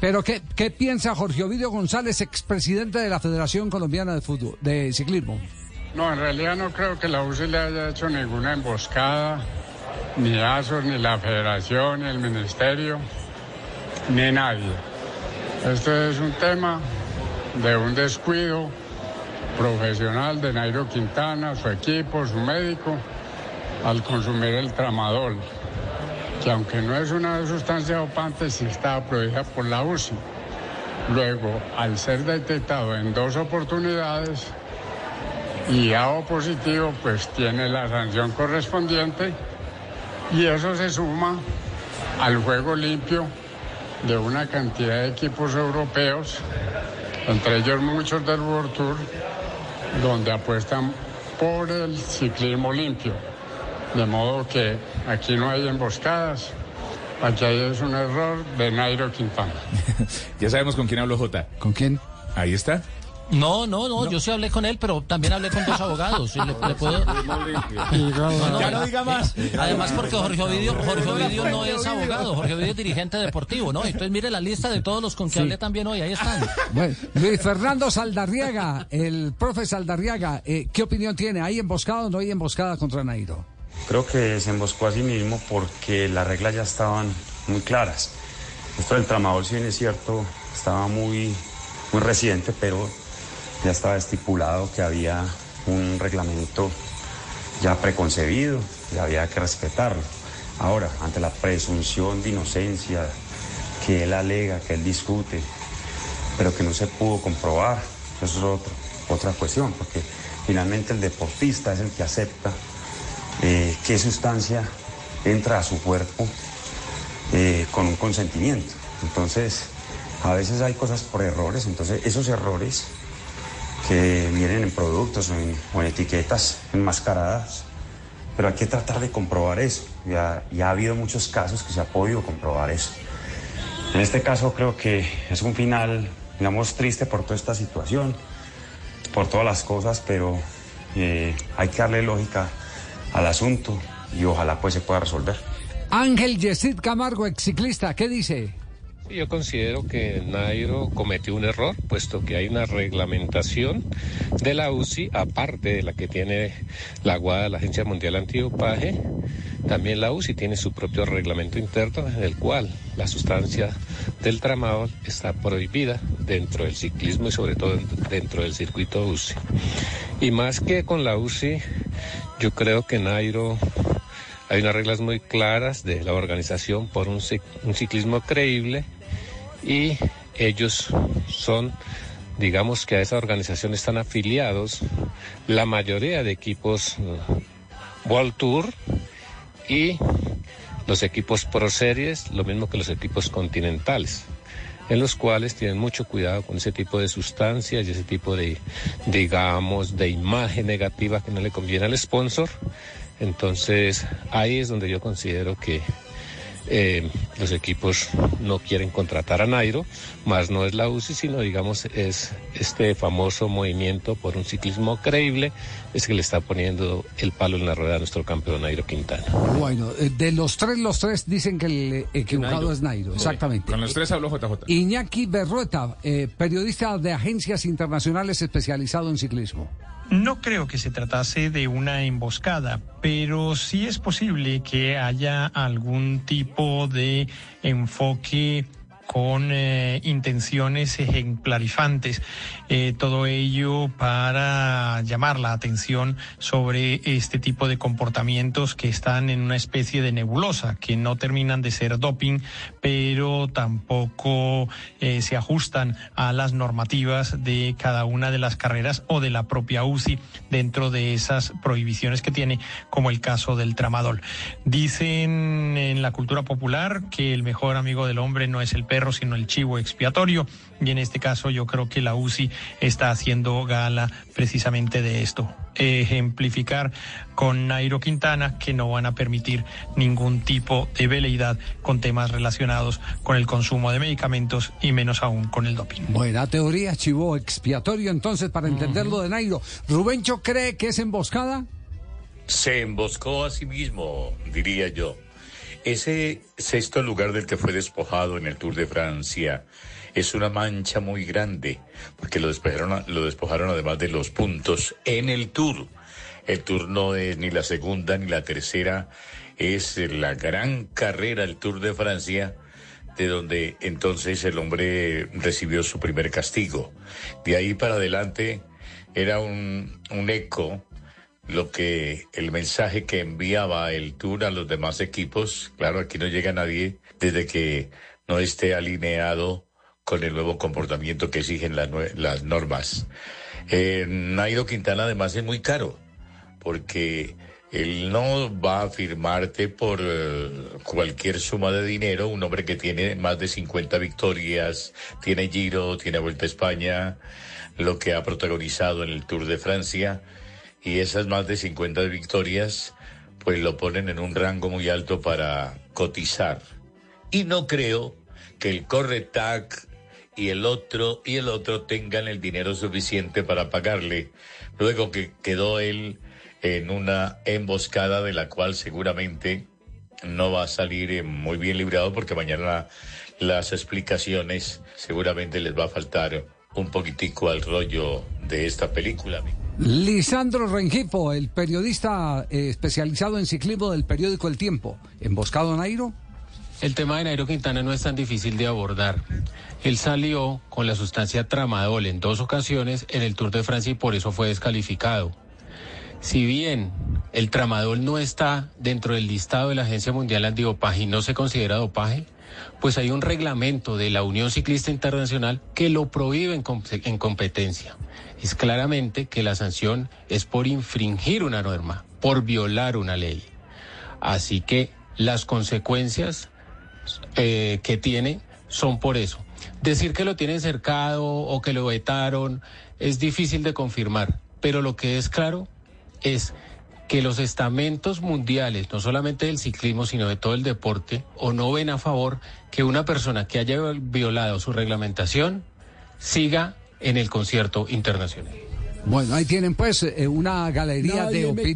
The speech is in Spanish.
Pero ¿qué, ¿qué piensa Jorge Ovidio González, expresidente de la Federación Colombiana de Fútbol, de Ciclismo? No, en realidad no creo que la UCI le haya hecho ninguna emboscada, ni ASOS, ni la Federación, ni el Ministerio, ni nadie. Esto es un tema de un descuido profesional de Nairo Quintana, su equipo, su médico, al consumir el tramadol que aunque no es una sustancia dopante, sí está prohibida por la UCI. Luego, al ser detectado en dos oportunidades y dado positivo, pues tiene la sanción correspondiente y eso se suma al juego limpio de una cantidad de equipos europeos, entre ellos muchos del World Tour, donde apuestan por el ciclismo limpio. De modo que aquí no hay emboscadas. Aquí es un error de Nairo Quintana. ya sabemos con quién habló Jota. ¿Con quién? Ahí está. No, no, no, yo sí hablé con él, pero también hablé con dos abogados. ¿sí? ¿Le, puedo... ya no diga más. Además, porque Jorge Ovidio, Jorge Ovidio no es abogado, Jorge Ovidio es dirigente deportivo, ¿no? Entonces, mire la lista de todos los con que hablé también hoy, ahí están. Bueno, Luis Fernando Saldarriaga, el profe Saldarriaga, eh, ¿qué opinión tiene? ¿Hay emboscada o no hay emboscada contra Nairo? Creo que se emboscó a sí mismo porque las reglas ya estaban muy claras. Esto del tramador, si bien es cierto, estaba muy, muy reciente, pero ya estaba estipulado que había un reglamento ya preconcebido y había que respetarlo. Ahora, ante la presunción de inocencia que él alega, que él discute, pero que no se pudo comprobar, eso es otra cuestión, porque finalmente el deportista es el que acepta eh, qué sustancia entra a su cuerpo eh, con un consentimiento. Entonces, a veces hay cosas por errores, entonces esos errores que vienen en productos o en, etiquetas enmascaradas, pero hay que tratar de comprobar eso. Ya, ya ha habido muchos casos que se ha podido comprobar eso. En este caso creo que es un final, digamos, triste por toda esta situación, por todas las cosas, pero eh, hay que darle lógica al asunto y ojalá pues se pueda resolver. Ángel Yesid Camargo, ex ciclista, ¿qué dice? Yo considero que Nairo cometió un error, puesto que hay una reglamentación de la UCI, aparte de la que tiene la Guada, la Agencia Mundial Antidopaje. También la UCI tiene su propio reglamento interno, en el cual la sustancia del tramadol está prohibida dentro del ciclismo y sobre todo dentro del circuito UCI. Y más que con la UCI, yo creo que Nairo hay unas reglas muy claras de la organización por un, ciclismo creíble y ellos son, digamos que a esa organización están afiliados la mayoría de equipos uh, World Tour y los equipos Pro Series, lo mismo que los equipos continentales en los cuales tienen mucho cuidado con ese tipo de sustancias y ese tipo de, digamos, de imagen negativa que no le conviene al sponsor. Entonces, ahí es donde yo considero que eh, los equipos no quieren contratar a Nairo, más no es la UCI, sino digamos es este famoso movimiento por un ciclismo creíble, es que le está poniendo el palo en la rueda a nuestro campeón Nairo Quintana. Bueno, eh, de los tres, los tres dicen que el equivocado es Nairo, exactamente. Con los tres habló JJ. Iñaki Berrueta, eh, periodista de agencias internacionales especializado en ciclismo. No creo que se tratase de una emboscada, pero sí es posible que haya algún tipo de enfoque con eh, intenciones ejemplarizantes. Eh, todo ello para llamar la atención sobre este tipo de comportamientos que están en una especie de nebulosa, que no terminan de ser doping, pero tampoco eh, se ajustan a las normativas de cada una de las carreras o de la propia UCI dentro de esas prohibiciones que tiene, como el caso del tramadol. Dicen en la cultura popular que el mejor amigo del hombre no es el perro, sino el chivo expiatorio. Y en este caso yo creo que la UCI está haciendo gala precisamente de esto. Ejemplificar con Nairo Quintana que no van a permitir ningún tipo de veleidad con temas relacionados con el consumo de medicamentos y menos aún con el doping. Buena teoría, chivo expiatorio entonces para entenderlo de Nairo. ¿Rubencho cree que es emboscada? Se emboscó a sí mismo, diría yo. Ese sexto lugar del que fue despojado en el Tour de Francia es una mancha muy grande, porque lo despojaron, lo despojaron además de los puntos en el Tour. El Tour no es ni la segunda ni la tercera, es la gran carrera, el Tour de Francia, de donde entonces el hombre recibió su primer castigo. De ahí para adelante era un, un eco lo que el mensaje que enviaba el Tour a los demás equipos. Claro, aquí no llega nadie desde que no esté alineado con el nuevo comportamiento que exigen las, normas. Eh, Nairo Quintana además es muy caro, porque él no va a firmarte por eh, cualquier suma de dinero, un hombre que tiene más de 50 victorias, tiene Giro, tiene Vuelta a España, lo que ha protagonizado en el Tour de Francia y esas más de 50 victorias pues lo ponen en un rango muy alto para cotizar. Y no creo que el Corretac y el otro y el otro tengan el dinero suficiente para pagarle, luego que quedó él en una emboscada de la cual seguramente no va a salir eh, muy bien librado porque mañana las explicaciones seguramente les va a faltar un poquitico al rollo de esta película. Lisandro Rengipo, el periodista eh, especializado en ciclismo del periódico El Tiempo. ¿Emboscado Nairo? El tema de Nairo Quintana no es tan difícil de abordar. Él salió con la sustancia tramadol en dos ocasiones en el Tour de Francia y por eso fue descalificado. Si bien el tramadol no está dentro del listado de la Agencia Mundial Antidopaje y no se considera dopaje, pues hay un reglamento de la Unión Ciclista Internacional que lo prohíbe en, en competencia es claramente que la sanción es por infringir una norma, por violar una ley. Así que las consecuencias eh, que tiene son por eso. Decir que lo tienen cercado o que lo vetaron es difícil de confirmar, pero lo que es claro es que los estamentos mundiales, no solamente del ciclismo, sino de todo el deporte, o no ven a favor que una persona que haya violado su reglamentación siga en el concierto internacional. Bueno, ahí tienen pues eh, una galería de opiniones.